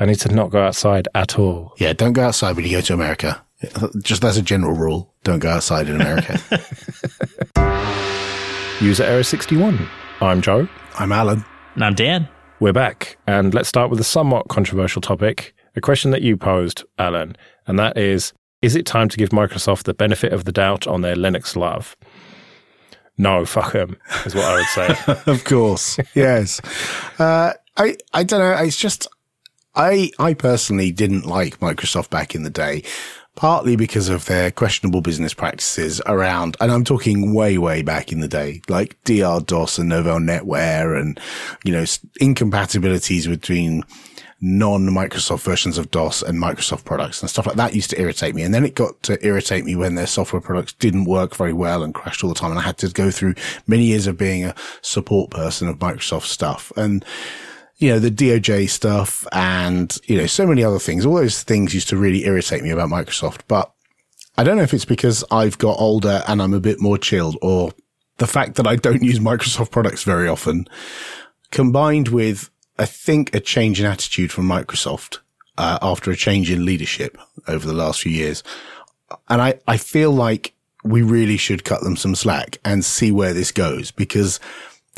I need to not go outside at all. Yeah, don't go outside when you go to America. Just as a general rule, don't go outside in America. User error 61. I'm Joe. I'm Alan. And I'm Dan. We're back, and let's start with a somewhat controversial topic a question that you posed, Alan, and that is Is it time to give Microsoft the benefit of the doubt on their Linux love? No, fuck them, is what I would say. of course. Yes. Uh, I, I don't know. It's just, I, I personally didn't like Microsoft back in the day partly because of their questionable business practices around, and I'm talking way, way back in the day, like DR DOS and Novell NetWare and, you know, incompatibilities between non-Microsoft versions of DOS and Microsoft products and stuff like that used to irritate me. And then it got to irritate me when their software products didn't work very well and crashed all the time. And I had to go through many years of being a support person of Microsoft stuff. And, you know, the DOJ stuff and, you know, so many other things. All those things used to really irritate me about Microsoft. But I don't know if it's because I've got older and I'm a bit more chilled or the fact that I don't use Microsoft products very often combined with I think a change in attitude from Microsoft uh, after a change in leadership over the last few years. And I, I feel like we really should cut them some slack and see where this goes because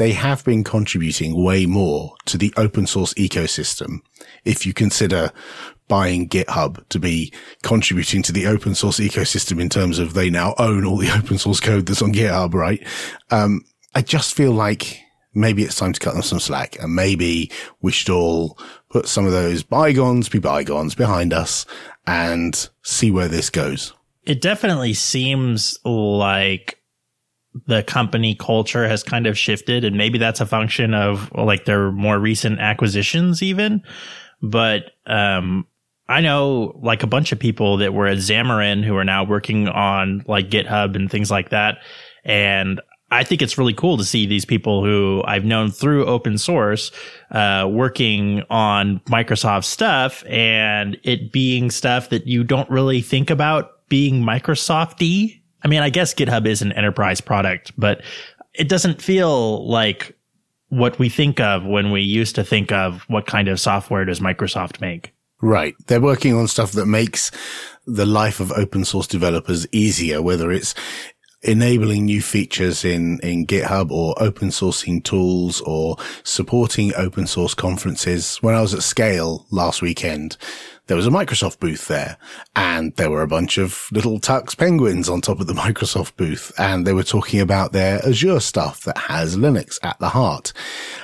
they have been contributing way more to the open source ecosystem. If you consider buying GitHub to be contributing to the open source ecosystem in terms of they now own all the open source code that's on GitHub, right? Um, I just feel like maybe it's time to cut them some slack and maybe we should all put some of those bygones be bygones behind us and see where this goes. It definitely seems like the company culture has kind of shifted and maybe that's a function of like their more recent acquisitions even. But, um, I know like a bunch of people that were at Xamarin who are now working on like GitHub and things like that. And I think it's really cool to see these people who I've known through open source uh, working on Microsoft stuff and it being stuff that you don't really think about being Microsofty. I mean, I guess GitHub is an enterprise product, but it doesn't feel like what we think of when we used to think of what kind of software does Microsoft make. Right. They're working on stuff that makes the life of open source developers easier, whether it's enabling new features in, in GitHub or open sourcing tools or supporting open source conferences. When I was at Scale last weekend, there was a Microsoft booth there and there were a bunch of little Tux penguins on top of the Microsoft booth and they were talking about their Azure stuff that has Linux at the heart.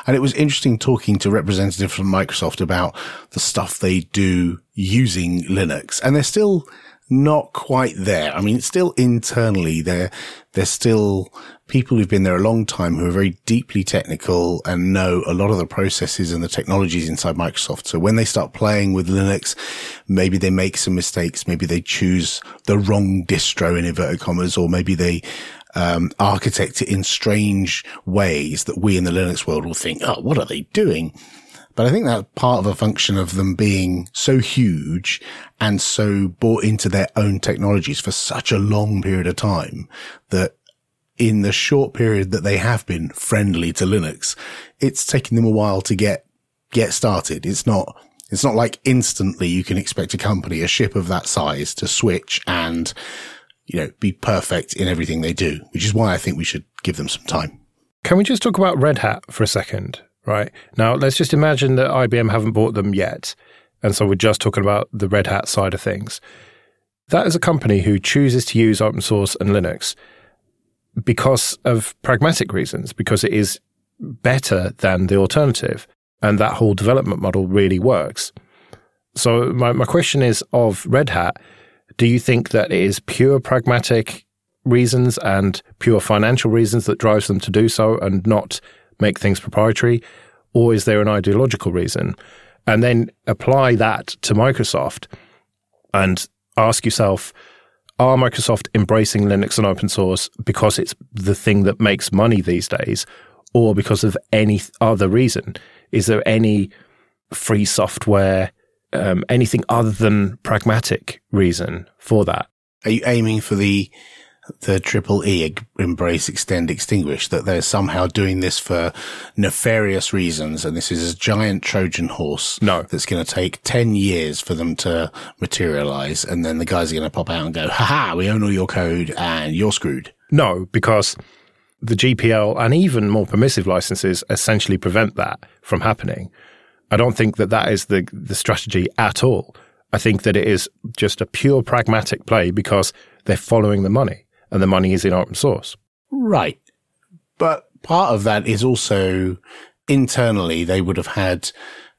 And it was interesting talking to representatives from Microsoft about the stuff they do using Linux and they're still not quite there. I mean, still internally, they're, they're still people who've been there a long time who are very deeply technical and know a lot of the processes and the technologies inside Microsoft. So when they start playing with Linux, maybe they make some mistakes. Maybe they choose the wrong distro in inverted commas, or maybe they, um, architect it in strange ways that we in the Linux world will think, oh, what are they doing? But I think that's part of a function of them being so huge and so bought into their own technologies for such a long period of time that in the short period that they have been friendly to Linux, it's taken them a while to get, get started. It's not, it's not like instantly you can expect a company, a ship of that size to switch and, you know, be perfect in everything they do, which is why I think we should give them some time. Can we just talk about Red Hat for a second? Right? Now, let's just imagine that IBM haven't bought them yet. And so we're just talking about the Red Hat side of things. That is a company who chooses to use open source and Linux because of pragmatic reasons, because it is better than the alternative. And that whole development model really works. So my, my question is of Red Hat, do you think that it is pure pragmatic reasons and pure financial reasons that drives them to do so and not make things proprietary? Or is there an ideological reason? And then apply that to Microsoft and ask yourself, are Microsoft embracing Linux and open source because it's the thing that makes money these days or because of any other reason? Is there any free software, um, anything other than pragmatic reason for that? Are you aiming for the the triple E embrace, extend, extinguish, that they're somehow doing this for nefarious reasons. And this is a giant Trojan horse. No. That's going to take 10 years for them to materialize. And then the guys are going to pop out and go, haha, we own all your code and you're screwed. No, because the GPL and even more permissive licenses essentially prevent that from happening. I don't think that that is the, the strategy at all. I think that it is just a pure pragmatic play because they're following the money and the money is in open source. Right. But part of that is also internally, they would have had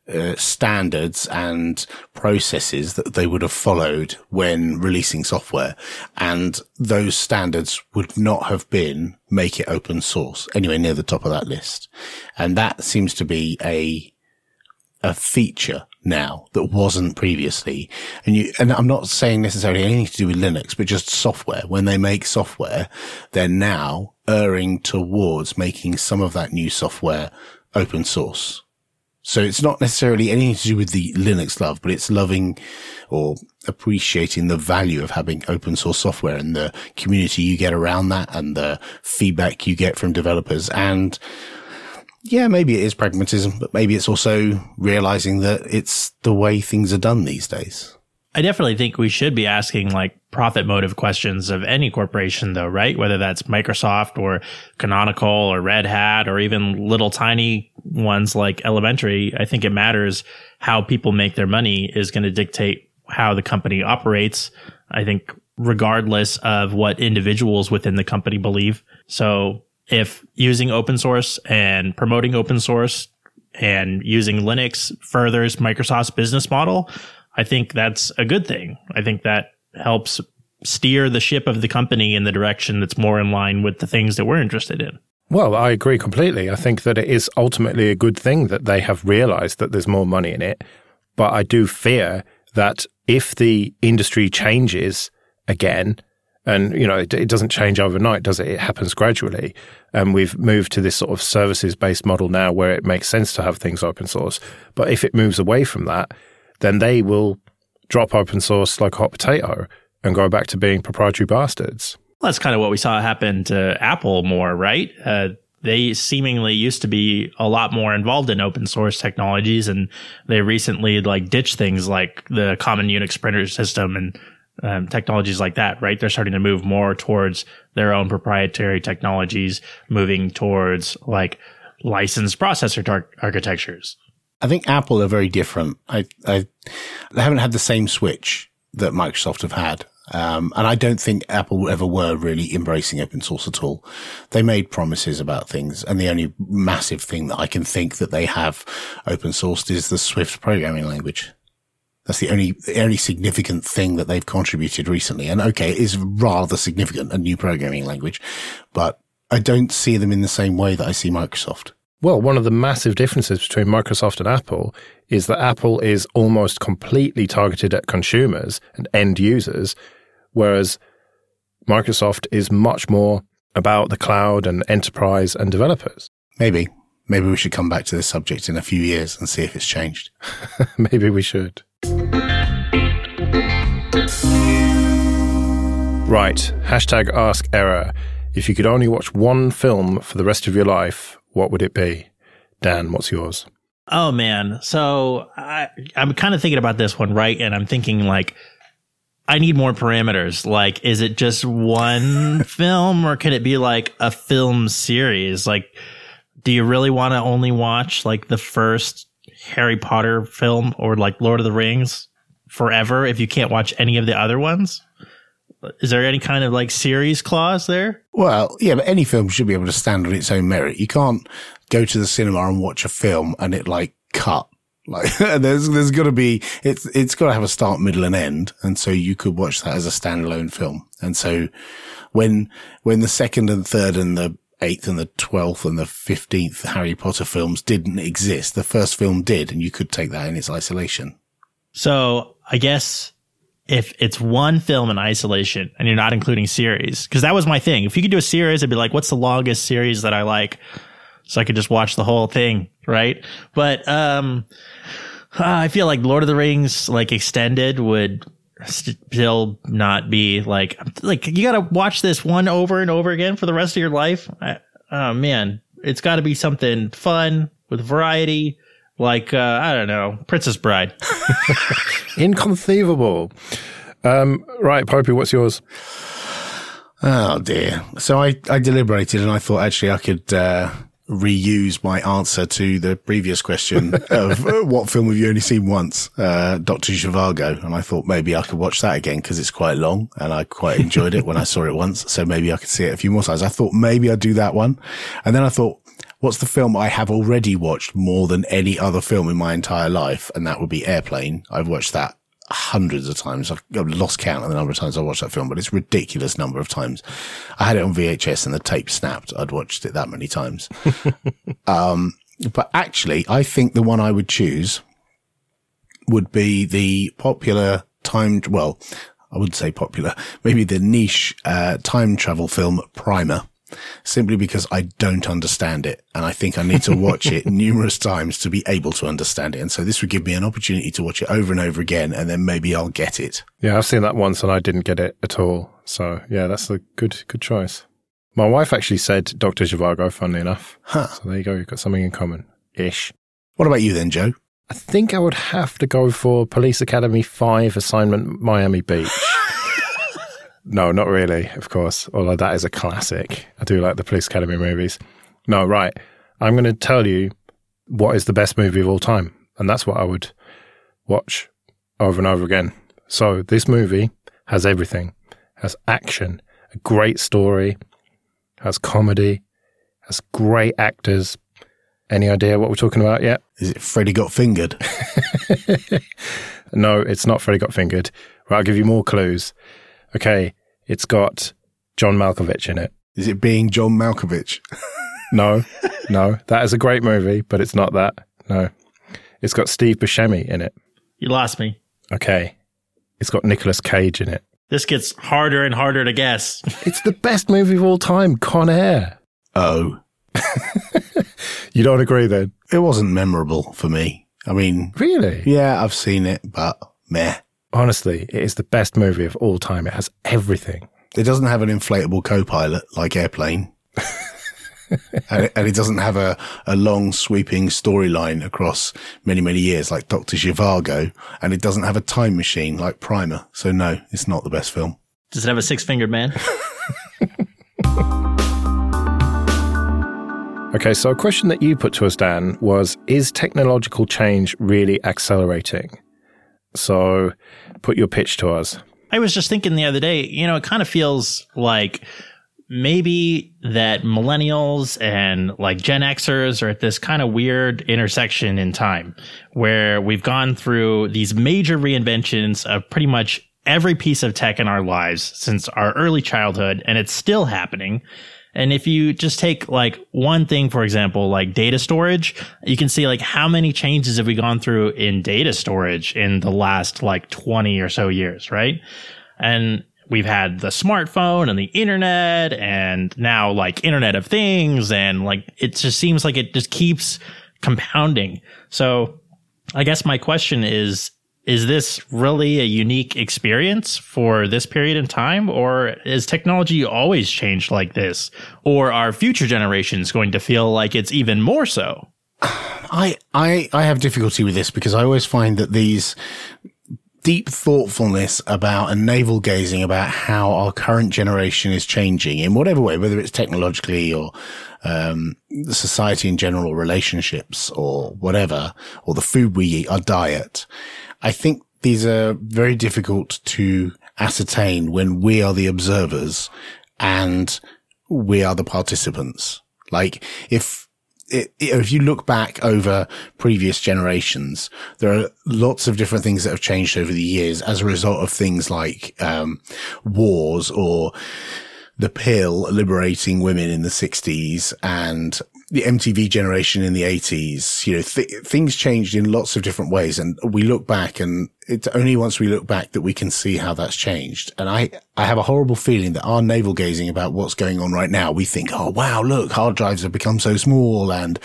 uh, standards and processes that they would have followed when releasing software. And those standards would not have been make it open source anywhere near the top of that list. And that seems to be a, a feature now that wasn't previously. And you, and I'm not saying necessarily anything to do with Linux, but just software. When they make software, they're now erring towards making some of that new software open source. So it's not necessarily anything to do with the Linux love, but it's loving or appreciating the value of having open source software and the community you get around that and the feedback you get from developers and yeah, maybe it is pragmatism, but maybe it's also realizing that it's the way things are done these days. I definitely think we should be asking like profit motive questions of any corporation though, right? Whether that's Microsoft or Canonical or Red Hat or even little tiny ones like elementary. I think it matters how people make their money is going to dictate how the company operates. I think regardless of what individuals within the company believe. So if using open source and promoting open source and using Linux furthers Microsoft's business model, I think that's a good thing. I think that helps steer the ship of the company in the direction that's more in line with the things that we're interested in. Well, I agree completely. I think that it is ultimately a good thing that they have realized that there's more money in it. But I do fear that if the industry changes again, and you know it, it, doesn't change overnight does it? It happens gradually. And we've moved to this sort of services based model now where it makes sense to have things open source. But if it moves away from that then they will drop open source like a hot potato and go back to being proprietary bastards. Well, that's kind of what we saw happen to apple more right? Uh, they seemingly used to be a lot more involved in open source technologies and they recently like ditched things like the common unix printer system and um, technologies like that, right? They're starting to move more towards their own proprietary technologies, moving towards like licensed processor tar- architectures. I think Apple are very different. I, I, they haven't had the same switch that Microsoft have had. Um, and I don't think Apple ever were really embracing open source at all. They made promises about things. And the only massive thing that I can think that they have open sourced is the Swift programming language. That's the only, the only significant thing that they've contributed recently. And okay, it is rather significant, a new programming language, but I don't see them in the same way that I see Microsoft. Well, one of the massive differences between Microsoft and Apple is that Apple is almost completely targeted at consumers and end users, whereas Microsoft is much more about the cloud and enterprise and developers. Maybe. Maybe we should come back to this subject in a few years and see if it's changed. Maybe we should. Right. Hashtag ask error. If you could only watch one film for the rest of your life, what would it be? Dan, what's yours? Oh man. So I, I'm kind of thinking about this one, right? And I'm thinking like, I need more parameters. Like, is it just one film or can it be like a film series? Like, do you really want to only watch like the first Harry Potter film or like Lord of the Rings forever if you can't watch any of the other ones? Is there any kind of like series clause there? Well, yeah, but any film should be able to stand on its own merit. You can't go to the cinema and watch a film and it like cut. Like there's there's got to be it's it's got to have a start, middle, and end, and so you could watch that as a standalone film. And so when when the second and third and the eighth and the twelfth and the fifteenth Harry Potter films didn't exist, the first film did, and you could take that in its isolation. So I guess if it's one film in isolation and you're not including series, because that was my thing. If you could do a series, I'd be like, what's the longest series that I like? So I could just watch the whole thing, right? But um, I feel like Lord of the Rings, like extended, would still not be like like you got to watch this one over and over again for the rest of your life. I, oh man, it's got to be something fun with variety. Like uh, I don't know, Princess Bride. Inconceivable. Um, right, Popey, what's yours? Oh dear. So I, I deliberated and I thought actually I could uh, reuse my answer to the previous question of uh, what film have you only seen once? Uh, Dr. Zhivago. And I thought maybe I could watch that again because it's quite long and I quite enjoyed it when I saw it once. So maybe I could see it a few more times. I thought maybe I'd do that one. And then I thought, what's the film I have already watched more than any other film in my entire life? And that would be Airplane. I've watched that hundreds of times. I've lost count of the number of times I watched that film, but it's a ridiculous number of times. I had it on VHS and the tape snapped. I'd watched it that many times. um, but actually, I think the one I would choose would be the popular time, well, I wouldn't say popular, maybe the niche, uh, time travel film Primer simply because I don't understand it. And I think I need to watch it numerous times to be able to understand it. And so this would give me an opportunity to watch it over and over again. And then maybe I'll get it. Yeah, I've seen that once and I didn't get it at all. So yeah, that's a good, good choice. My wife actually said Dr. Zhivago, funnily enough. Huh. So there you go. You've got something in common ish. What about you then, Joe? I think I would have to go for Police Academy 5 Assignment Miami Beach. No, not really, of course. Although that is a classic. I do like the Police Academy movies. No, right. I'm going to tell you what is the best movie of all time. And that's what I would watch over and over again. So this movie has everything. Has action, a great story, has comedy, has great actors. Any idea what we're talking about yet? Is it Freddy Got Fingered? no, it's not Freddy Got Fingered. Right, I'll give you more clues. Okay, it's got John Malkovich in it. Is it being John Malkovich? no, no. That is a great movie, but it's not that. No. It's got Steve Buscemi in it. You lost me. Okay. It's got Nicolas Cage in it. This gets harder and harder to guess. it's the best movie of all time, Con Air. Oh. you don't agree then? It wasn't memorable for me. I mean, really? Yeah, I've seen it, but meh. Honestly, it is the best movie of all time. It has everything. It doesn't have an inflatable co-pilot like Airplane. and, it, and, it, doesn't have a, a long sweeping storyline across many, many years like Dr. Zhivago. And it doesn't have a time machine like Primer. So no, it's not the best film. Does it have a six fingered man? okay, so a question that you put to us, Dan, was Is technological change really accelerating? So put your pitch to us. I was just thinking the other day, you know, it kind of feels like maybe that millennials and like Gen Xers are at this kind of weird intersection in time where we've gone through these major reinventions of pretty much every piece of tech in our lives since our early childhood, and it's still happening. And if you just take like one thing, for example, like data storage, you can see like how many changes have we gone through in data storage in the last like 20 or so years, right? And we've had the smartphone and the internet and now like internet of things. And like it just seems like it just keeps compounding. So I guess my question is, is this really a unique experience for this period in time? Or is technology always changed like this? Or are future generations going to feel like it's even more so? I i i have difficulty with this because i always find that these deep thoughtfulness about and navel gazing about how our current generation is changing in whatever way whether it's technologically or um, society in general relationships or whatever or the food we eat our diet I think these are very difficult to ascertain when we are the observers and we are the participants. Like if, if you look back over previous generations, there are lots of different things that have changed over the years as a result of things like um, wars or the pill liberating women in the 60s and the MTV generation in the 80s, you know, th- things changed in lots of different ways. And we look back and it's only once we look back that we can see how that's changed. And I, I have a horrible feeling that our navel gazing about what's going on right now, we think, oh, wow, look, hard drives have become so small and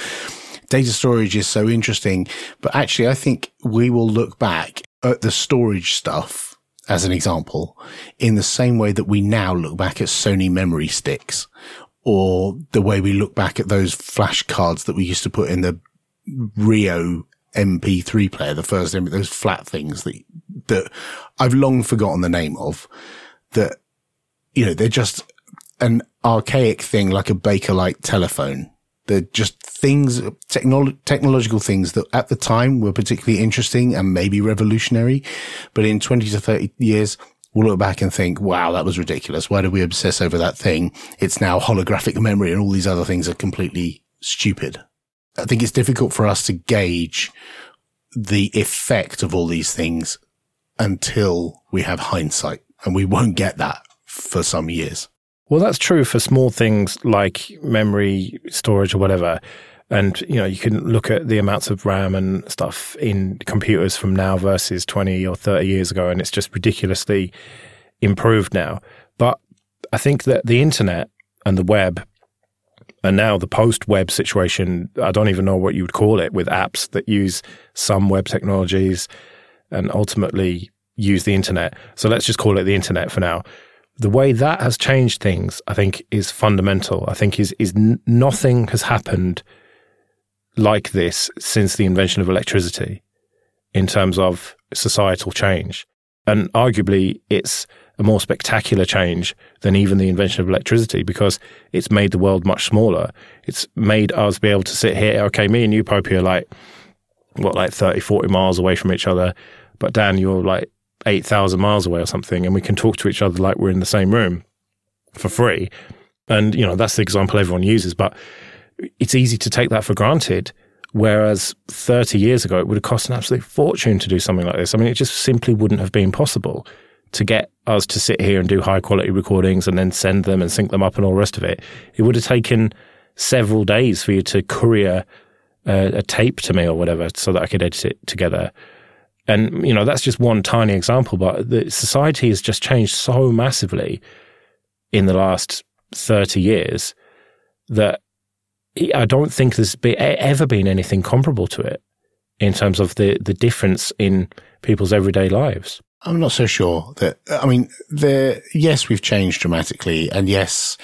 data storage is so interesting. But actually, I think we will look back at the storage stuff as an example, in the same way that we now look back at Sony memory sticks or the way we look back at those flashcards that we used to put in the Rio MP3 player, the first, those flat things that, that I've long forgotten the name of that, you know, they're just an archaic thing like a Bakelite telephone. They're just things, technolo- technological things that at the time were particularly interesting and maybe revolutionary. But in 20 to 30 years, we'll look back and think, wow, that was ridiculous. Why did we obsess over that thing? It's now holographic memory and all these other things are completely stupid. I think it's difficult for us to gauge the effect of all these things until we have hindsight and we won't get that for some years. Well, that's true for small things like memory storage or whatever. And, you know, you can look at the amounts of RAM and stuff in computers from now versus 20 or 30 years ago, and it's just ridiculously improved now. But I think that the internet and the web and now the post web situation, I don't even know what you would call it with apps that use some web technologies and ultimately use the internet. So let's just call it the internet for now. The way that has changed things, I think, is fundamental. I think is is nothing has happened like this since the invention of electricity in terms of societal change. And arguably, it's a more spectacular change than even the invention of electricity because it's made the world much smaller. It's made us be able to sit here. Okay, me and you, Popey, are like, what, like 30, 40 miles away from each other. But Dan, you're like 8,000 miles away or something. And we can talk to each other like we're in the same room for free. And, you know, that's the example everyone uses. But it's easy to take that for granted. Whereas 30 years ago, it would have cost an absolute fortune to do something like this. I mean, it just simply wouldn't have been possible to get us to sit here and do high quality recordings and then send them and sync them up and all the rest of it. It would have taken several days for you to courier a, tape to me or whatever so that I could edit it together. And, you know, that's just one tiny example, but the society has just changed so massively in the last 30 years that I don't think there's ever been anything comparable to it in terms of the, the difference in people's everyday lives. I'm not so sure that, I mean, the, yes, we've changed dramatically. And yes,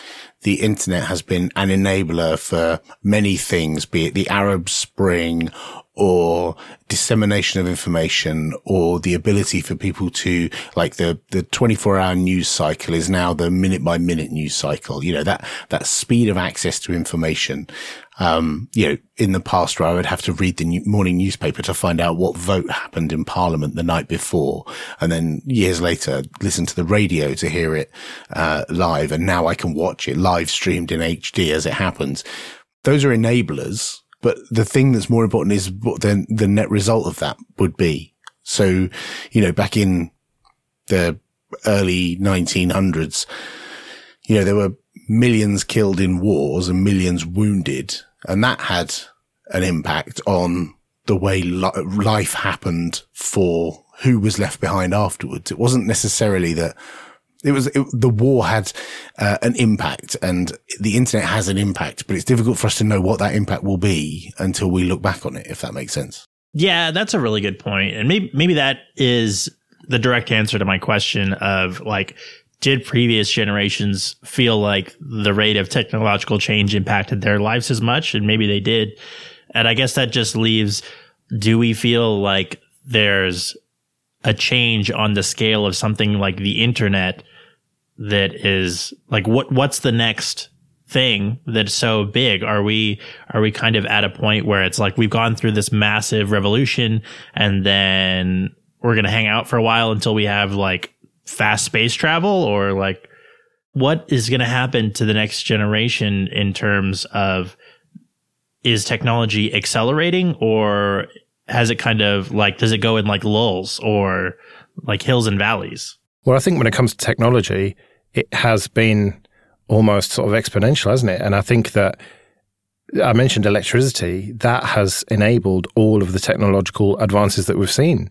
the internet has been an enabler for many things, be it the Arab Spring or dissemination of information or the ability for people to like the, the 24 hour news cycle is now the minute by minute news cycle. You know, that, that speed of access to information. Um, you know, in the past where I would have to read the new, morning newspaper to find out what vote happened in parliament the night before. And then years later, listen to the radio to hear it, uh, live. And now I can watch it live streamed in HD as it happens. Those are enablers but the thing that's more important is what then the net result of that would be. So, you know, back in the early 1900s, you know, there were millions killed in wars and millions wounded. And that had an impact on the way li- life happened for who was left behind afterwards. It wasn't necessarily that it was it, the war had uh, an impact, and the internet has an impact, but it's difficult for us to know what that impact will be until we look back on it. If that makes sense. Yeah, that's a really good point, and maybe maybe that is the direct answer to my question of like did previous generations feel like the rate of technological change impacted their lives as much and maybe they did and i guess that just leaves do we feel like there's a change on the scale of something like the internet that is like what what's the next thing that's so big? Are we are we kind of at a point where it's like we've gone through this massive revolution and then we're going to hang out for a while until we have like fast space travel? Or like what is going to happen to the next generation in terms of is technology accelerating or has it kind of like does it go in like lulls or like hills and valleys well i think when it comes to technology it has been almost sort of exponential, hasn't it? And I think that I mentioned electricity, that has enabled all of the technological advances that we've seen.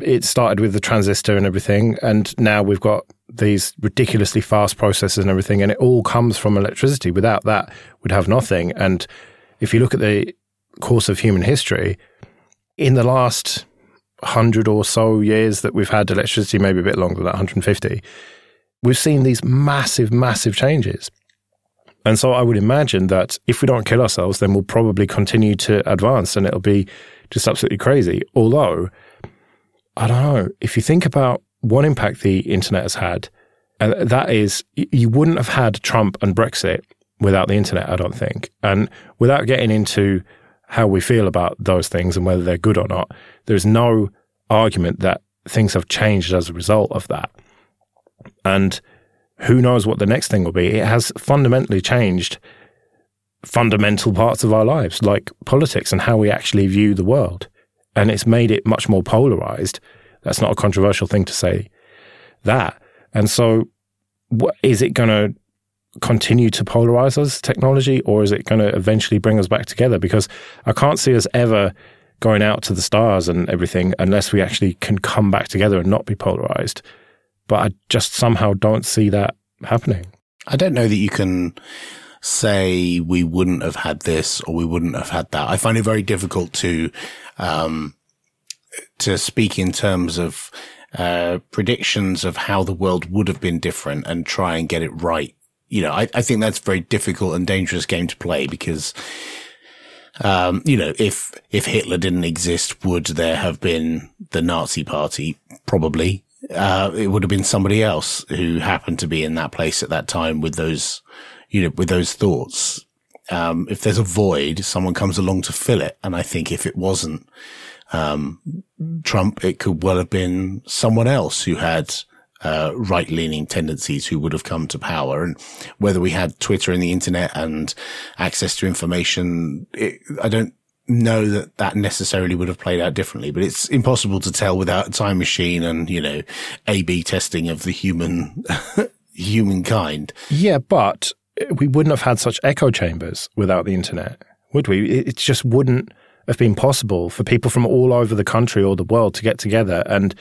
It started with the transistor and everything, and now we've got these ridiculously fast processors and everything, and it all comes from electricity. Without that, we'd have nothing. And if you look at the course of human history, in the last 100 or so years that we've had electricity, maybe a bit longer than that, 150, we've seen these massive, massive changes. And so I would imagine that if we don't kill ourselves, then we'll probably continue to advance and it'll be just absolutely crazy. Although, I don't know, if you think about one impact the internet has had, and that is you wouldn't have had Trump and Brexit without the internet, I don't think. And without getting into how we feel about those things and whether they're good or not, there's no argument that things have changed as a result of that. And who knows what the next thing will be? It has fundamentally changed fundamental parts of our lives, like politics and how we actually view the world. And it's made it much more polarized. That's not a controversial thing to say that. And so, what, is it going to continue to polarize us, technology, or is it going to eventually bring us back together? Because I can't see us ever going out to the stars and everything unless we actually can come back together and not be polarized. But I just somehow don't see that happening. I don't know that you can say we wouldn't have had this or we wouldn't have had that. I find it very difficult to, um, to speak in terms of, uh, predictions of how the world would have been different and try and get it right you know, I, I think that's a very difficult and dangerous game to play because, um, you know, if, if Hitler didn't exist, would there have been the Nazi party? Probably. Uh, it would have been somebody else who happened to be in that place at that time with those, you know, with those thoughts. Um, if there's a void, someone comes along to fill it. And I think if it wasn't, um, Trump, it could well have been someone else who had, uh, right leaning tendencies who would have come to power. And whether we had Twitter and the internet and access to information, it, I don't know that that necessarily would have played out differently, but it's impossible to tell without a time machine and, you know, A B testing of the human, humankind. Yeah, but we wouldn't have had such echo chambers without the internet, would we? It just wouldn't have been possible for people from all over the country or the world to get together and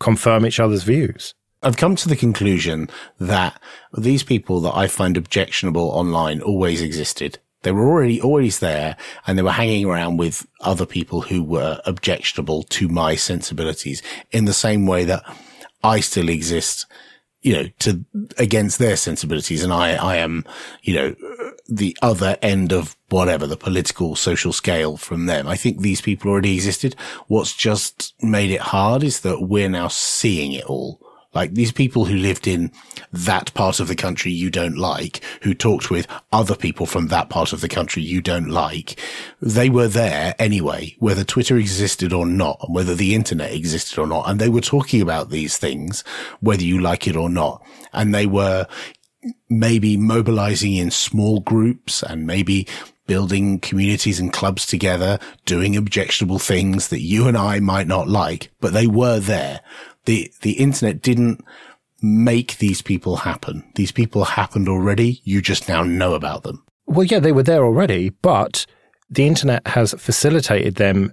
confirm each other's views. I've come to the conclusion that these people that I find objectionable online always existed. They were already always there and they were hanging around with other people who were objectionable to my sensibilities in the same way that I still exist, you know, to against their sensibilities. And I, I am, you know, the other end of whatever the political social scale from them. I think these people already existed. What's just made it hard is that we're now seeing it all like these people who lived in that part of the country you don't like, who talked with other people from that part of the country you don't like, they were there anyway, whether Twitter existed or not, and whether the internet existed or not. And they were talking about these things, whether you like it or not. And they were maybe mobilizing in small groups and maybe building communities and clubs together, doing objectionable things that you and I might not like, but they were there the, the internet didn't make these people happen. These people happened already. You just now know about them. Well, yeah, they were there already, but the internet has facilitated them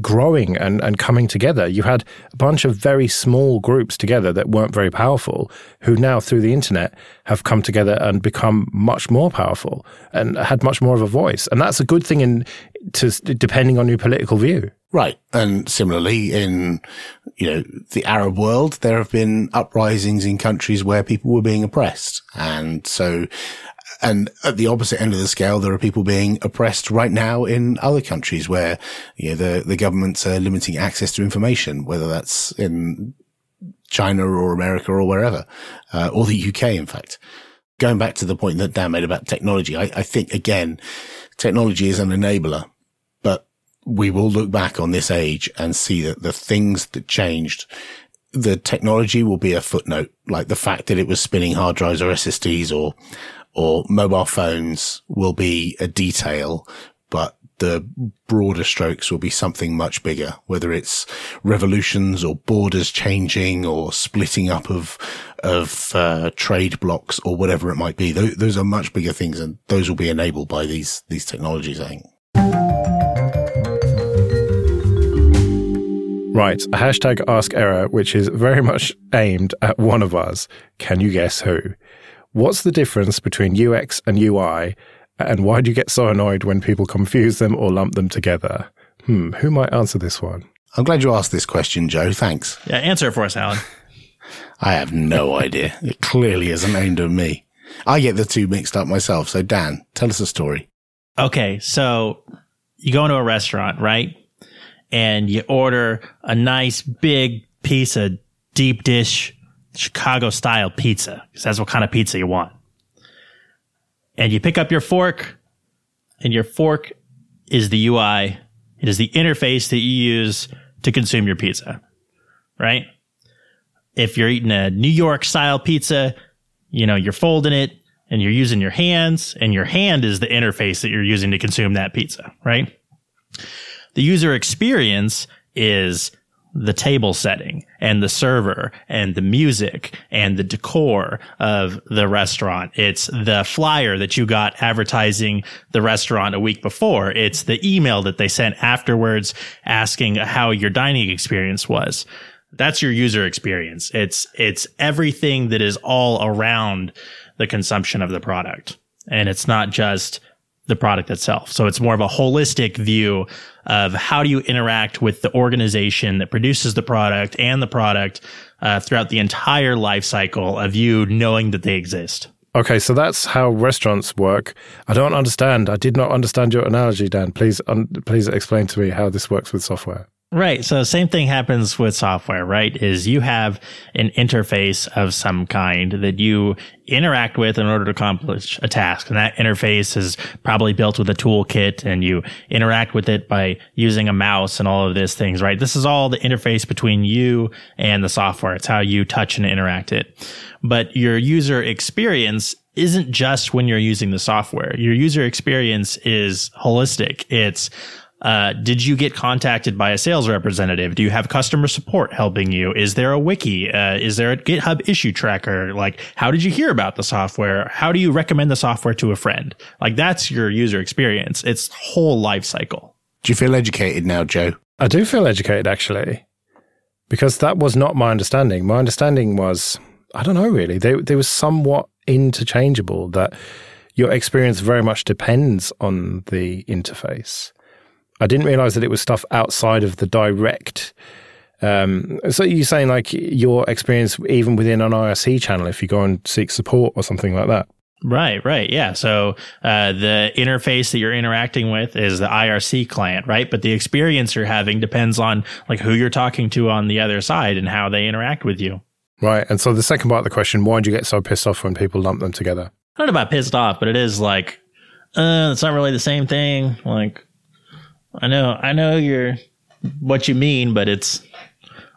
growing and, and coming together. You had a bunch of very small groups together that weren't very powerful, who now through the internet have come together and become much more powerful and had much more of a voice. And that's a good thing in to depending on your political view. Right. And similarly in, you know, the Arab world, there have been uprisings in countries where people were being oppressed. And so and at the opposite end of the scale, there are people being oppressed right now in other countries where, you know, the, the governments are limiting access to information, whether that's in China or America or wherever, uh, or the UK, in fact. Going back to the point that Dan made about technology, I, I think again, technology is an enabler, but we will look back on this age and see that the things that changed the technology will be a footnote, like the fact that it was spinning hard drives or SSDs or or mobile phones will be a detail, but the broader strokes will be something much bigger, whether it's revolutions or borders changing or splitting up of, of, uh, trade blocs or whatever it might be. Those, those are much bigger things and those will be enabled by these, these technologies, I think. Right, a hashtag ask error, which is very much aimed at one of us. Can you guess who? What's the difference between UX and UI, and why do you get so annoyed when people confuse them or lump them together? Hmm, who might answer this one? I'm glad you asked this question, Joe. Thanks. Yeah, answer it for us, Alan. I have no idea. It clearly isn't aimed at me. I get the two mixed up myself. So, Dan, tell us a story. Okay, so you go into a restaurant, right? And you order a nice big piece of deep dish Chicago style pizza, because that's what kind of pizza you want. And you pick up your fork, and your fork is the UI. It is the interface that you use to consume your pizza, right? If you're eating a New York style pizza, you know, you're folding it and you're using your hands, and your hand is the interface that you're using to consume that pizza, right? The user experience is the table setting and the server and the music and the decor of the restaurant. It's the flyer that you got advertising the restaurant a week before. It's the email that they sent afterwards asking how your dining experience was. That's your user experience. It's, it's everything that is all around the consumption of the product. And it's not just the product itself. So it's more of a holistic view of how do you interact with the organization that produces the product and the product uh, throughout the entire life cycle of you knowing that they exist. Okay, so that's how restaurants work. I don't understand. I did not understand your analogy, Dan. Please, un- please explain to me how this works with software. Right. So same thing happens with software, right? Is you have an interface of some kind that you interact with in order to accomplish a task. And that interface is probably built with a toolkit and you interact with it by using a mouse and all of these things, right? This is all the interface between you and the software. It's how you touch and interact it. But your user experience isn't just when you're using the software. Your user experience is holistic. It's uh, did you get contacted by a sales representative? Do you have customer support helping you? Is there a wiki? Uh, is there a GitHub issue tracker? Like, how did you hear about the software? How do you recommend the software to a friend? Like, that's your user experience. It's whole life cycle. Do you feel educated now, Joe? I do feel educated actually, because that was not my understanding. My understanding was, I don't know really, they, they were somewhat interchangeable that your experience very much depends on the interface. I didn't realize that it was stuff outside of the direct. Um, so you're saying like your experience even within an IRC channel, if you go and seek support or something like that. Right, right. Yeah. So uh, the interface that you're interacting with is the IRC client, right? But the experience you're having depends on like who you're talking to on the other side and how they interact with you. Right. And so the second part of the question, why do you get so pissed off when people lump them together? I don't know about pissed off, but it is like, uh, it's not really the same thing. Like, I know, I know you're what you mean, but it's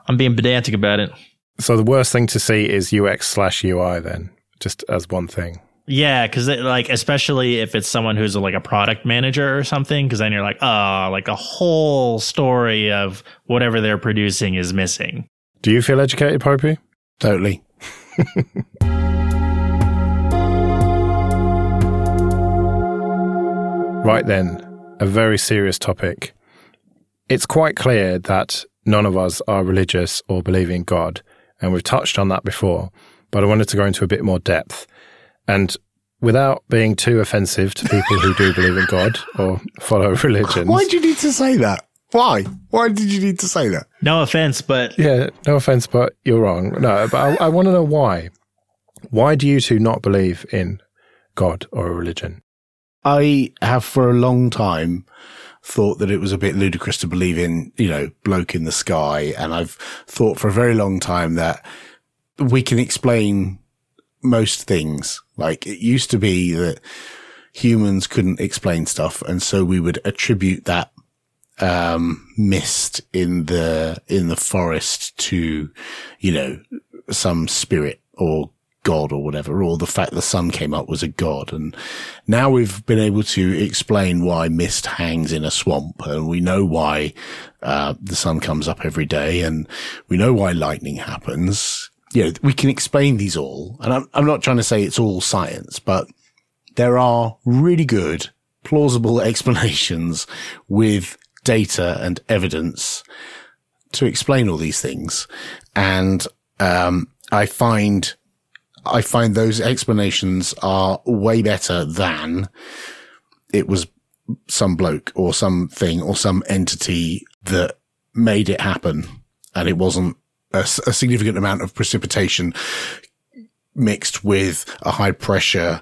I'm being pedantic about it. So the worst thing to see is UX slash UI then, just as one thing. Yeah, because like especially if it's someone who's like a product manager or something, because then you're like, oh, like a whole story of whatever they're producing is missing. Do you feel educated, Popey? Totally. right then, a very serious topic. It's quite clear that none of us are religious or believe in God, and we've touched on that before, but I wanted to go into a bit more depth. And without being too offensive to people who do believe in God or follow religions. Why do you need to say that? Why? Why did you need to say that? No offense, but yeah, no offense, but you're wrong. No, but I, I want to know why. Why do you two not believe in God or a religion? I have for a long time thought that it was a bit ludicrous to believe in, you know, bloke in the sky. And I've thought for a very long time that we can explain most things. Like it used to be that humans couldn't explain stuff. And so we would attribute that, um, mist in the, in the forest to, you know, some spirit or god or whatever, or the fact the sun came up was a god. And now we've been able to explain why mist hangs in a swamp and we know why, uh, the sun comes up every day and we know why lightning happens. You know, we can explain these all. And I'm, I'm not trying to say it's all science, but there are really good, plausible explanations with data and evidence to explain all these things. And, um, I find I find those explanations are way better than it was some bloke or something or some entity that made it happen. And it wasn't a, a significant amount of precipitation mixed with a high pressure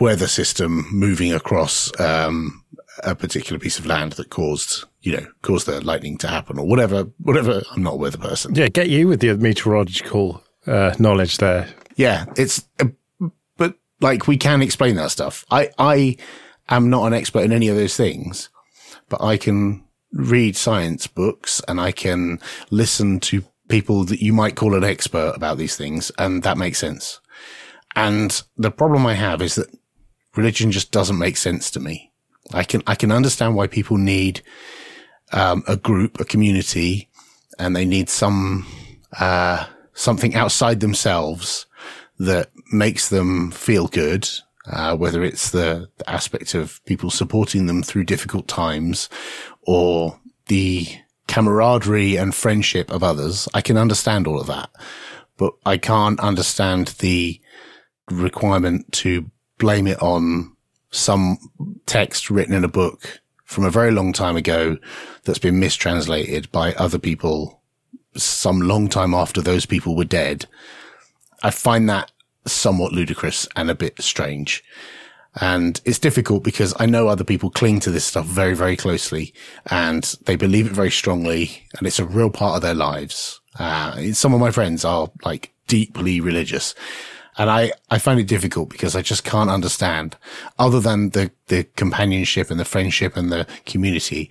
weather system moving across um, a particular piece of land that caused you know caused the lightning to happen or whatever whatever. I'm not a weather person. Yeah, get you with the meteorological uh, knowledge there. Yeah it's uh, but like we can explain that stuff. I i am not an expert in any of those things but i can read science books and i can listen to people that you might call an expert about these things and that makes sense. And the problem i have is that religion just doesn't make sense to me. I can i can understand why people need um, a group a community and they need some uh, something outside themselves that makes them feel good, uh, whether it's the, the aspect of people supporting them through difficult times or the camaraderie and friendship of others. I can understand all of that, but I can't understand the requirement to blame it on some text written in a book from a very long time ago that's been mistranslated by other people some long time after those people were dead. I find that somewhat ludicrous and a bit strange. And it's difficult because I know other people cling to this stuff very, very closely and they believe it very strongly and it's a real part of their lives. Uh, some of my friends are like deeply religious and I, I find it difficult because I just can't understand other than the, the companionship and the friendship and the community.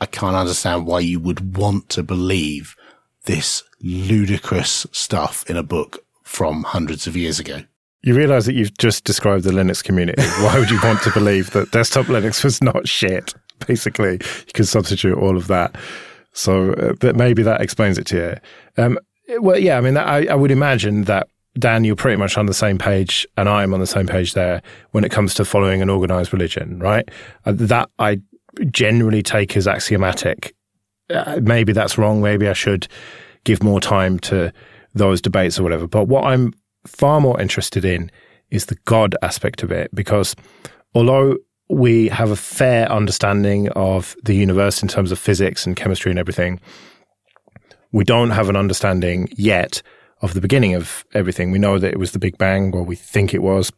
I can't understand why you would want to believe this ludicrous stuff in a book from hundreds of years ago. You realize that you've just described the Linux community. Why would you want to believe that desktop Linux was not shit? Basically, you can substitute all of that. So uh, that maybe that explains it to you. Um, well, yeah, I mean, I, I would imagine that Dan, you're pretty much on the same page, and I'm on the same page there when it comes to following an organized religion, right? Uh, that I generally take as axiomatic. Uh, maybe that's wrong. Maybe I should give more time to those debates or whatever. But what I'm far more interested in is the God aspect of it, because although we have a fair understanding of the universe in terms of physics and chemistry and everything, we don't have an understanding yet of the beginning of everything. We know that it was the Big Bang, or we think it was,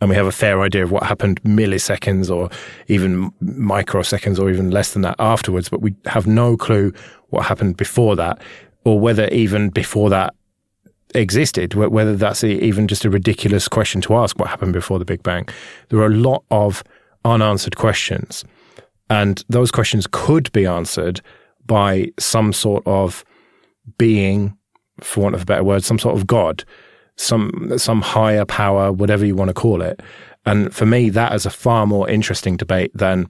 and we have a fair idea of what happened milliseconds or even microseconds or even less than that afterwards, but we have no clue what happened before that, or whether even before that existed, whether that's even just a ridiculous question to ask what happened before the Big Bang. There are a lot of unanswered questions, and those questions could be answered by some sort of being for want of a better word, some sort of God, some some higher power, whatever you want to call it. And for me, that is a far more interesting debate than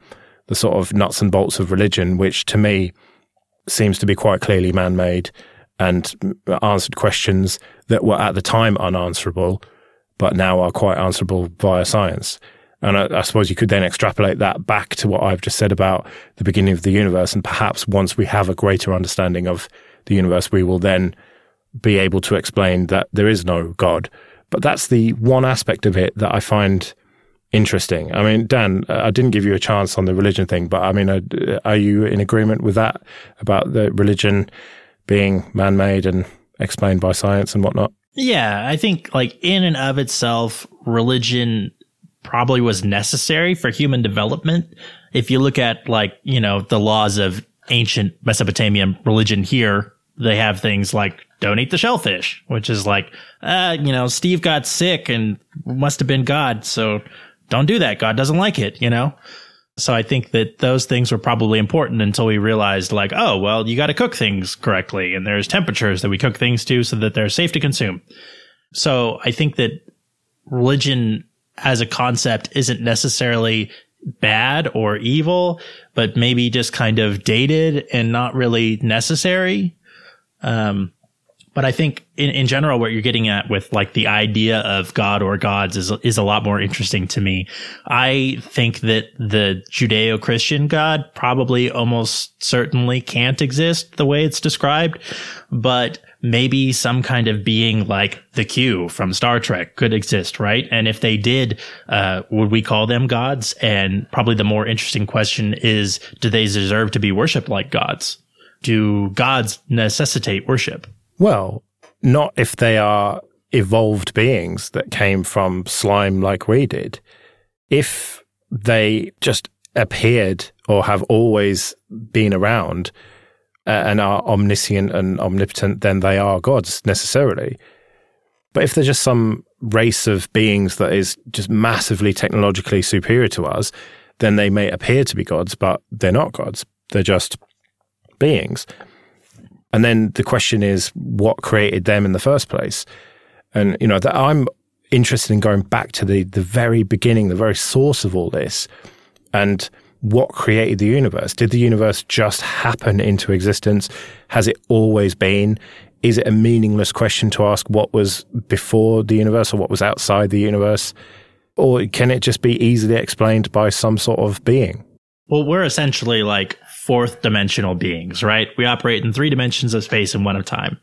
the sort of nuts and bolts of religion, which to me seems to be quite clearly man-made and answered questions that were at the time unanswerable, but now are quite answerable via science. And I, I, suppose you could then extrapolate that back to what I've just said about the beginning of the universe. And perhaps once we have a greater understanding of the universe, we will then be able to explain that there is no God. But that's the one aspect of it that I find interesting. I mean, Dan, I didn't give you a chance on the religion thing, but I mean, uh, are you in agreement with that about the religion being man made and explained by science and whatnot? Yeah, I think like in and of itself, religion probably was necessary for human development. If you look at like, you know, the laws of ancient Mesopotamian religion here, they have things like don't eat the shellfish, which is like, uh, you know, Steve got sick and must have been God. So don't do that. God doesn't like it, you know? So I think that those things were probably important until we realized like, oh, well, you got to cook things correctly. And there's temperatures that we cook things to so that they're safe to consume. So I think that religion as a concept isn't necessarily bad or evil, but maybe just kind of dated and not really necessary. Um, but I think in, in general, what you're getting at with like the idea of God or gods is, is a lot more interesting to me. I think that the Judeo-Christian God probably almost certainly can't exist the way it's described, but maybe some kind of being like the Q from Star Trek could exist, right? And if they did, uh, would we call them gods? And probably the more interesting question is, do they deserve to be worshipped like gods? do gods necessitate worship? Well, not if they are evolved beings that came from slime like we did. If they just appeared or have always been around uh, and are omniscient and omnipotent, then they are gods necessarily. But if they're just some race of beings that is just massively technologically superior to us, then they may appear to be gods, but they're not gods. They're just beings. And then the question is, what created them in the first place? And, you know, that I'm interested in going back to the, the very beginning, the very source of all this, and what created the universe. Did the universe just happen into existence? Has it always been? Is it a meaningless question to ask what was before the universe or what was outside the universe? Or can it just be easily explained by some sort of being? Well, we're essentially like fourth dimensional beings, right? We operate in three dimensions of space and one of time.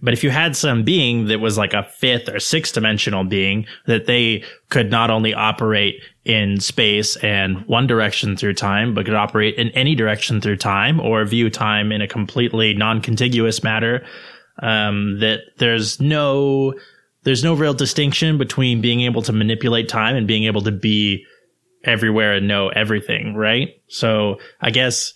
But if you had some being that was like a fifth or sixth dimensional being, that they could not only operate in space and one direction through time, but could operate in any direction through time or view time in a completely non-contiguous matter, um, that there's no, there's no real distinction between being able to manipulate time and being able to be everywhere and know everything, right? So I guess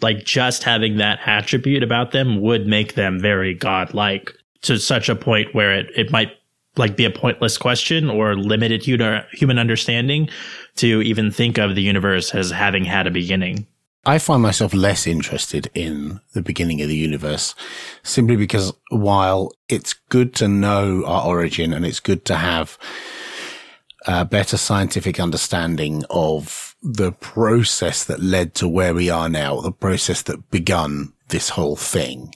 like just having that attribute about them would make them very godlike to such a point where it, it might like be a pointless question or limited human understanding to even think of the universe as having had a beginning. I find myself less interested in the beginning of the universe simply because while it's good to know our origin and it's good to have a better scientific understanding of the process that led to where we are now, the process that begun this whole thing.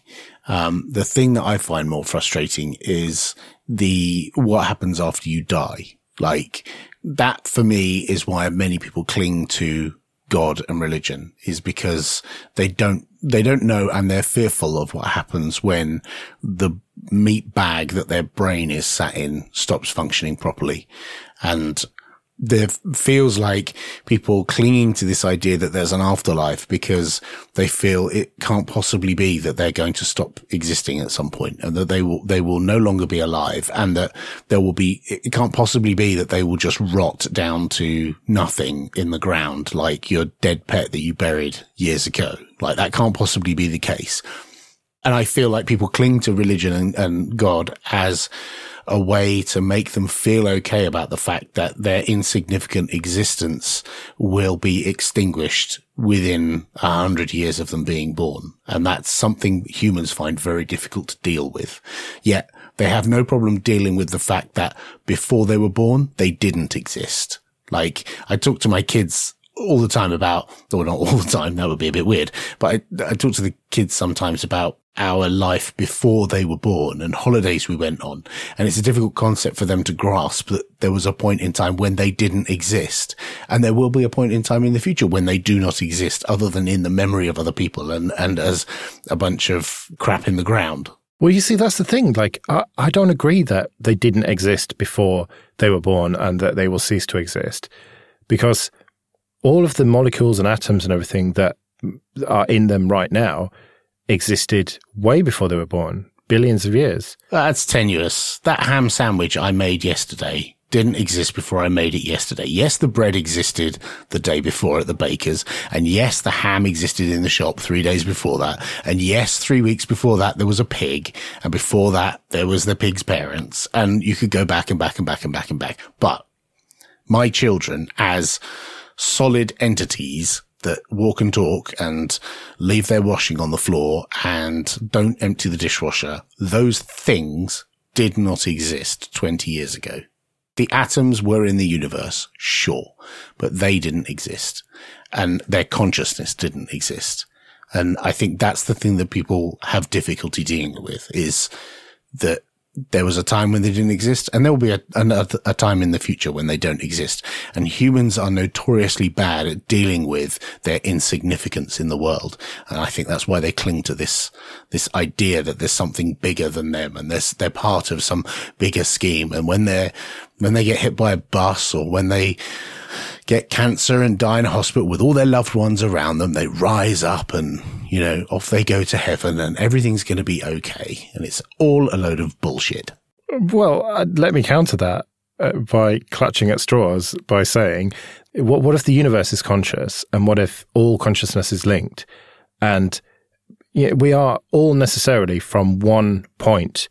Um, the thing that I find more frustrating is the, what happens after you die. Like that for me is why many people cling to God and religion is because they don't, they don't know and they're fearful of what happens when the meat bag that their brain is sat in stops functioning properly. And there feels like people clinging to this idea that there's an afterlife because they feel it can't possibly be that they're going to stop existing at some point and that they will, they will no longer be alive and that there will be, it can't possibly be that they will just rot down to nothing in the ground like your dead pet that you buried years ago. Like that can't possibly be the case. And I feel like people cling to religion and, and God as a way to make them feel okay about the fact that their insignificant existence will be extinguished within a hundred years of them being born. And that's something humans find very difficult to deal with. Yet they have no problem dealing with the fact that before they were born, they didn't exist. Like I talk to my kids all the time about, or not all the time, that would be a bit weird, but I, I talk to the kids sometimes about our life before they were born and holidays we went on. And it's a difficult concept for them to grasp that there was a point in time when they didn't exist. And there will be a point in time in the future when they do not exist other than in the memory of other people and, and as a bunch of crap in the ground. Well, you see, that's the thing. Like, I, I don't agree that they didn't exist before they were born and that they will cease to exist because all of the molecules and atoms and everything that are in them right now existed way before they were born, billions of years. That's tenuous. That ham sandwich I made yesterday didn't exist before I made it yesterday. Yes, the bread existed the day before at the baker's. And yes, the ham existed in the shop three days before that. And yes, three weeks before that, there was a pig. And before that, there was the pig's parents. And you could go back and back and back and back and back. But my children as solid entities that walk and talk and leave their washing on the floor and don't empty the dishwasher, those things did not exist 20 years ago. The atoms were in the universe, sure, but they didn't exist and their consciousness didn't exist. And I think that's the thing that people have difficulty dealing with is that there was a time when they didn't exist and there will be a, a, a, time in the future when they don't exist. And humans are notoriously bad at dealing with their insignificance in the world. And I think that's why they cling to this, this idea that there's something bigger than them and they're, they're part of some bigger scheme. And when they're, when they get hit by a bus or when they get cancer and die in a hospital with all their loved ones around them. They rise up and, you know, off they go to heaven and everything's going to be okay. And it's all a load of bullshit. Well, uh, let me counter that uh, by clutching at straws by saying, what, what if the universe is conscious and what if all consciousness is linked? And you know, we are all necessarily from one point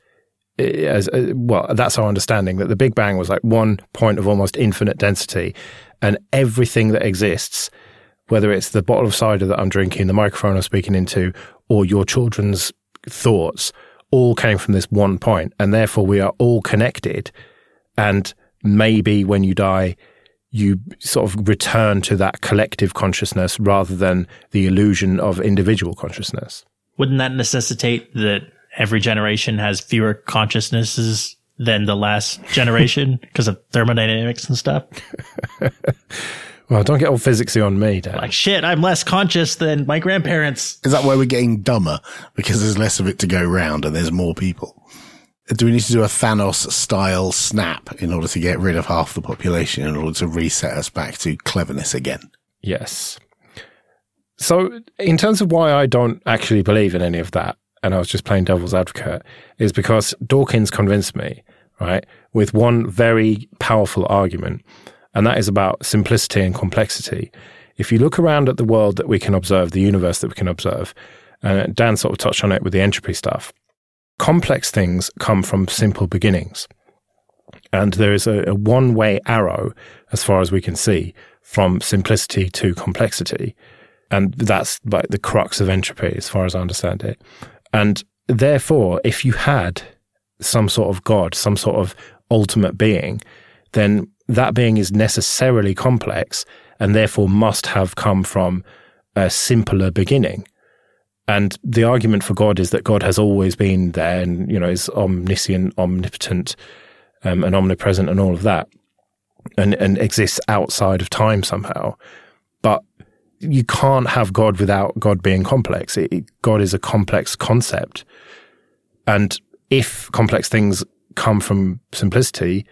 as uh, well that's our understanding that the big bang was like one point of almost infinite density and everything that exists whether it's the bottle of cider that I'm drinking the microphone I'm speaking into or your children's thoughts all came from this one point and therefore we are all connected. And maybe when you die you sort of return to that collective consciousness rather than the illusion of individual consciousness. Wouldn't that necessitate that every generation has fewer consciousnesses than the last generation because of thermodynamics and stuff? well, don't get all physicsy on me, Dan. Like shit, I'm less conscious than my grandparents. Is that why we're getting dumber? Because there's less of it to go round and there's more people. Do we need to do a Thanos style snap in order to get rid of half the population in order to reset us back to cleverness again? Yes. So, in terms of why I don't actually believe in any of that, and I was just playing devil's advocate, is because Dawkins convinced me, right, with one very powerful argument, and that is about simplicity and complexity. If you look around at the world that we can observe, the universe that we can observe, and Dan sort of touched on it with the entropy stuff, complex things come from simple beginnings. And there is a, a one way arrow, as far as we can see, from simplicity to complexity. And that's like the crux of entropy, as far as I understand it. And therefore, if you had some sort of God, some sort of ultimate being, then that being is necessarily complex and therefore must have come from a simpler beginning. And the argument for God is that God has always been there and, you know, is omniscient, omnipotent, um, and omnipresent and all of that and, and exists outside of time somehow. But you can't have God without God being complex. It, God is a complex concept. And if complex things come from simplicity,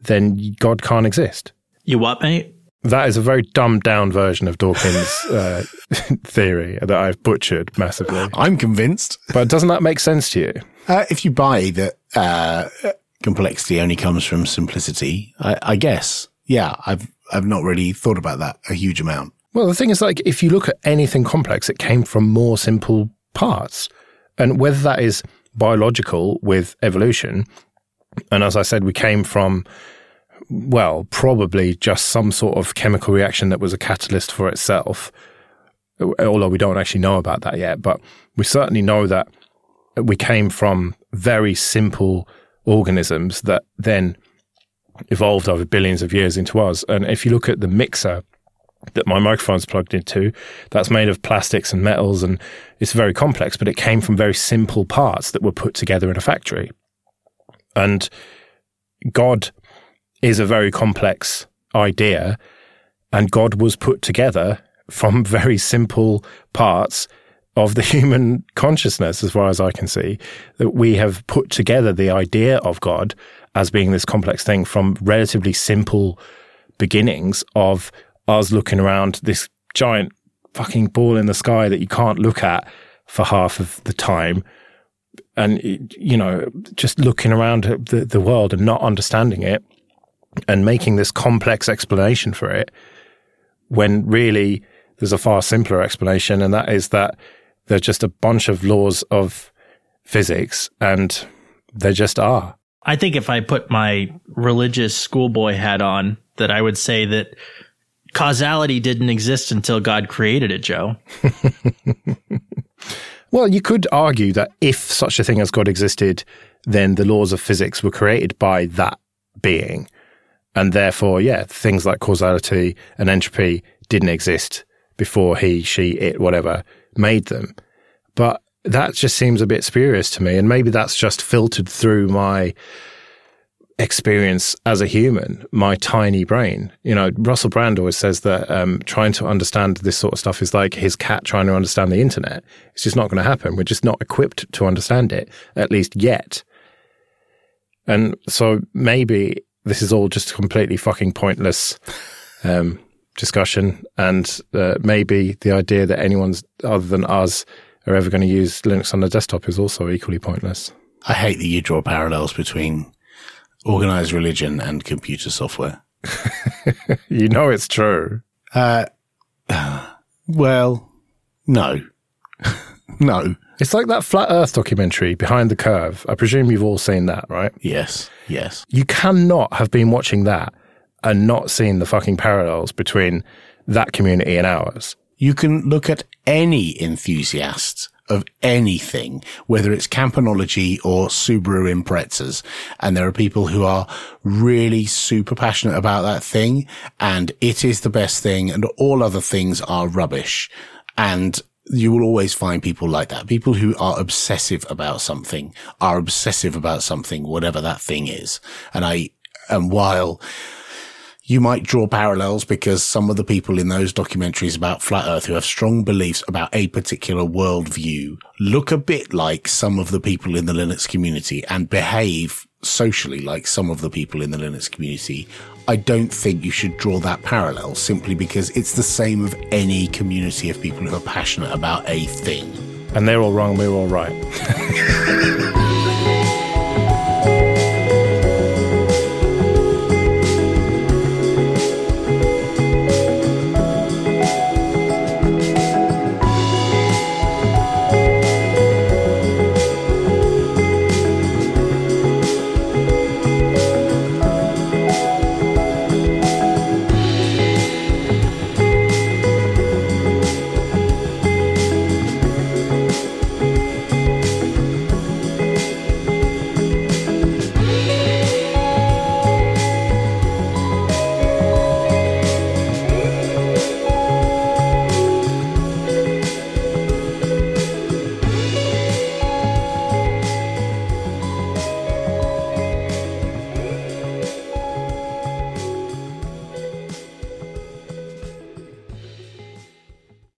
then God can't exist. You what, mate? That is a very dumbed down version of Dawkins' uh, theory that I've butchered massively. I'm convinced. But doesn't that make sense to you? Uh, if you buy that uh, complexity only comes from simplicity, I, I guess. Yeah, I've I've not really thought about that a huge amount. Well, the thing is, like, if you look at anything complex, it came from more simple parts. And whether that is biological with evolution, and as I said, we came from, well, probably just some sort of chemical reaction that was a catalyst for itself, although we don't actually know about that yet. But we certainly know that we came from very simple organisms that then evolved over billions of years into us. And if you look at the mixer, that my microphone's plugged into that's made of plastics and metals and it's very complex but it came from very simple parts that were put together in a factory. And god is a very complex idea and god was put together from very simple parts of the human consciousness as far as i can see that we have put together the idea of god as being this complex thing from relatively simple beginnings of us looking around this giant fucking ball in the sky that you can't look at for half of the time. And, you know, just looking around the, the world and not understanding it and making this complex explanation for it when really there's a far simpler explanation. And that is that they're just a bunch of laws of physics and they just are. I think if I put my religious schoolboy hat on, that I would say that causality didn't exist until God created it, Joe. well, you could argue that if such a thing as God existed, then the laws of physics were created by that being. And therefore, yeah, things like causality and entropy didn't exist before he, she, it, whatever made them. But that just seems a bit spurious to me. And maybe that's just filtered through my experience as a human, my tiny brain. You know, Russell Brand always says that um, trying to understand this sort of stuff is like his cat trying to understand the internet. It's just not going to happen. We're just not equipped to understand it, at least yet. And so maybe this is all just a completely fucking pointless um, discussion, and uh, maybe the idea that anyone's other than us are ever going to use Linux on the desktop is also equally pointless. I hate that you draw parallels between organized religion and computer software. you know it's true. Uh, well, no. no. It's like that flat earth documentary, Behind the Curve. I presume you've all seen that, right? Yes. Yes. You cannot have been watching that and not seen the fucking parallels between that community and ours. You can look at any enthusiast of anything, whether it's campanology or Subaru Imprezas. And there are people who are really super passionate about that thing and it is the best thing and all other things are rubbish. And you will always find people like that. People who are obsessive about something are obsessive about something, whatever that thing is. And I, and while you might draw parallels because some of the people in those documentaries about flat earth who have strong beliefs about a particular worldview look a bit like some of the people in the Linux community and behave socially like some of the people in the Linux community. I don't think you should draw that parallel simply because it's the same of any community of people who are passionate about a thing. And they're all wrong, we're all right.